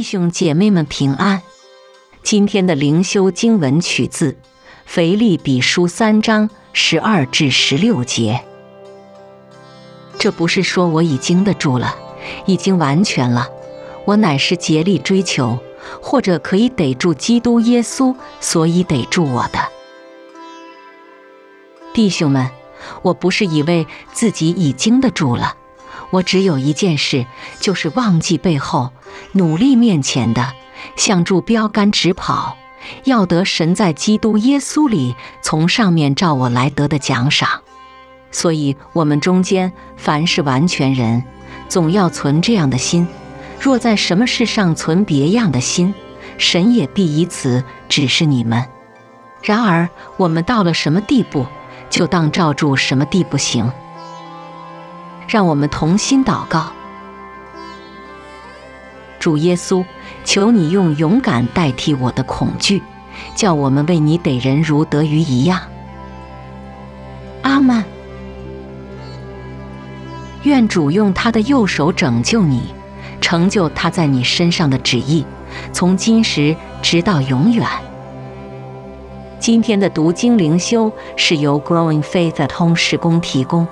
弟兄姐妹们平安。今天的灵修经文取自《腓立比书》三章十二至十六节。这不是说我已经得住了，已经完全了，我乃是竭力追求，或者可以逮住基督耶稣，所以逮住我的。弟兄们，我不是以为自己已经得住了。我只有一件事，就是忘记背后，努力面前的，向住标杆直跑，要得神在基督耶稣里从上面照我来得的奖赏。所以，我们中间凡是完全人，总要存这样的心；若在什么事上存别样的心，神也必以此指示你们。然而，我们到了什么地步，就当照住什么地步行。让我们同心祷告，主耶稣，求你用勇敢代替我的恐惧，叫我们为你得人如得鱼一样。阿门。愿主用他的右手拯救你，成就他在你身上的旨意，从今时直到永远。今天的读经灵修是由 Growing Faith 通识工提供。